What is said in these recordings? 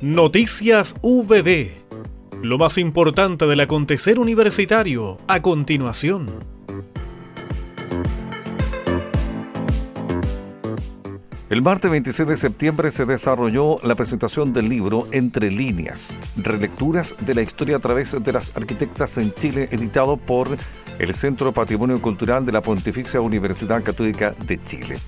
Noticias VB. Lo más importante del acontecer universitario a continuación. El martes 26 de septiembre se desarrolló la presentación del libro Entre líneas, relecturas de la historia a través de las arquitectas en Chile, editado por el Centro Patrimonio Cultural de la Pontificia Universidad Católica de Chile.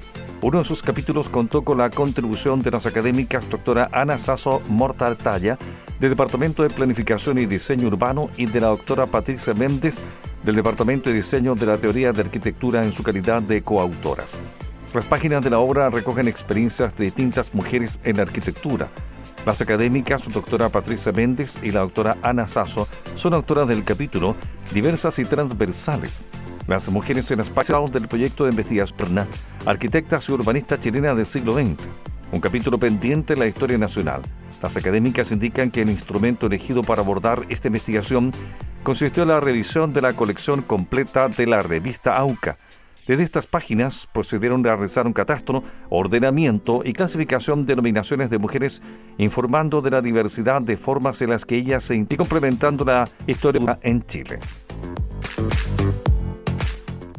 Uno de sus capítulos contó con la contribución de las académicas doctora Ana Sasso Mortartalla, del Departamento de Planificación y Diseño Urbano, y de la doctora Patricia Méndez, del Departamento de Diseño de la Teoría de Arquitectura en su calidad de coautoras. Las páginas de la obra recogen experiencias de distintas mujeres en la arquitectura. Las académicas doctora Patricia Méndez y la doctora Ana Sasso son autoras del capítulo Diversas y Transversales, las mujeres en espacio del proyecto de investigación Arquitectas y Urbanistas Chilenas del siglo XX, un capítulo pendiente en la historia nacional. Las académicas indican que el instrumento elegido para abordar esta investigación consistió en la revisión de la colección completa de la revista AUCA. Desde estas páginas procedieron a realizar un catastro, ordenamiento y clasificación de nominaciones de mujeres, informando de la diversidad de formas en las que ellas se y complementando la historia en Chile.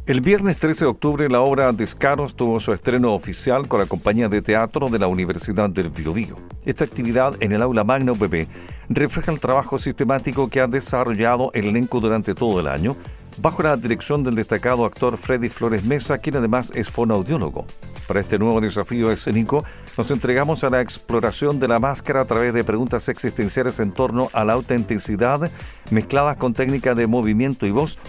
El viernes 13 de octubre la obra Descaros tuvo su estreno oficial con la compañía de teatro de la Universidad del Biobío. Esta actividad en el aula Magna UPB refleja el trabajo sistemático que ha desarrollado el elenco durante todo el año, bajo la dirección del destacado actor Freddy Flores Mesa, quien además es fonoaudiólogo. Para este nuevo desafío escénico, nos entregamos a la exploración de la máscara a través de preguntas existenciales en torno a la autenticidad, mezcladas con técnicas de movimiento y voz,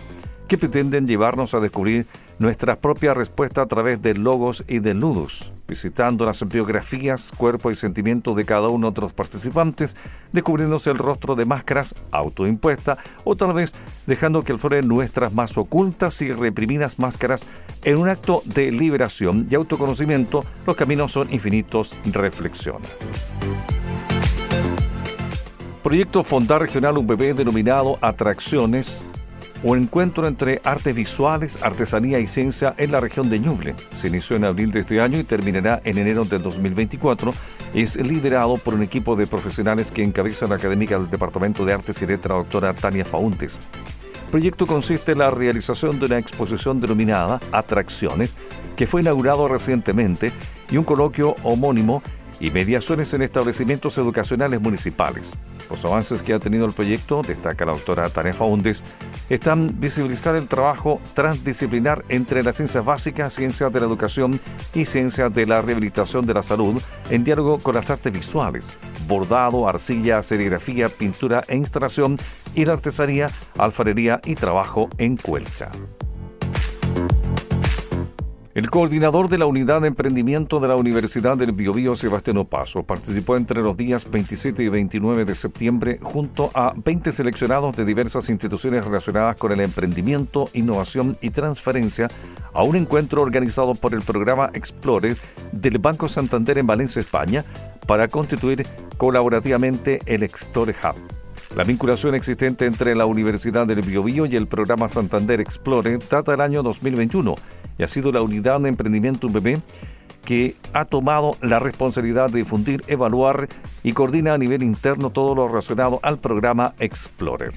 que pretenden llevarnos a descubrir nuestra propia respuesta a través de logos y de nudos, visitando las biografías, cuerpo y sentimientos de cada uno de los participantes, descubriéndose el rostro de máscaras autoimpuesta o tal vez dejando que floren nuestras más ocultas y reprimidas máscaras en un acto de liberación y autoconocimiento. Los caminos son infinitos, reflexiona. Proyecto Fondar Regional UPB denominado Atracciones un encuentro entre artes visuales, artesanía y ciencia en la región de Ñuble. Se inició en abril de este año y terminará en enero de 2024. Es liderado por un equipo de profesionales que encabeza la académica del Departamento de Artes y Letras, doctora Tania Fauntes. El proyecto consiste en la realización de una exposición denominada Atracciones, que fue inaugurado recientemente, y un coloquio homónimo y mediaciones en establecimientos educacionales municipales. Los avances que ha tenido el proyecto, destaca la doctora Tania Faundes, están visibilizar el trabajo transdisciplinar entre las ciencias básicas, ciencias de la educación y ciencias de la rehabilitación de la salud en diálogo con las artes visuales, bordado, arcilla, serigrafía, pintura e instalación y la artesanía, alfarería y trabajo en cuelcha. El coordinador de la Unidad de Emprendimiento de la Universidad del Biobío, Sebastián Opaso, participó entre los días 27 y 29 de septiembre junto a 20 seleccionados de diversas instituciones relacionadas con el emprendimiento, innovación y transferencia a un encuentro organizado por el programa Explore del Banco Santander en Valencia, España, para constituir colaborativamente el Explore Hub. La vinculación existente entre la Universidad del Biobío y el programa Santander Explore data del año 2021 y ha sido la unidad de emprendimiento UPB que ha tomado la responsabilidad de difundir, evaluar y coordina a nivel interno todo lo relacionado al programa Explorer.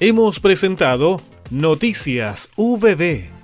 Hemos presentado Noticias VB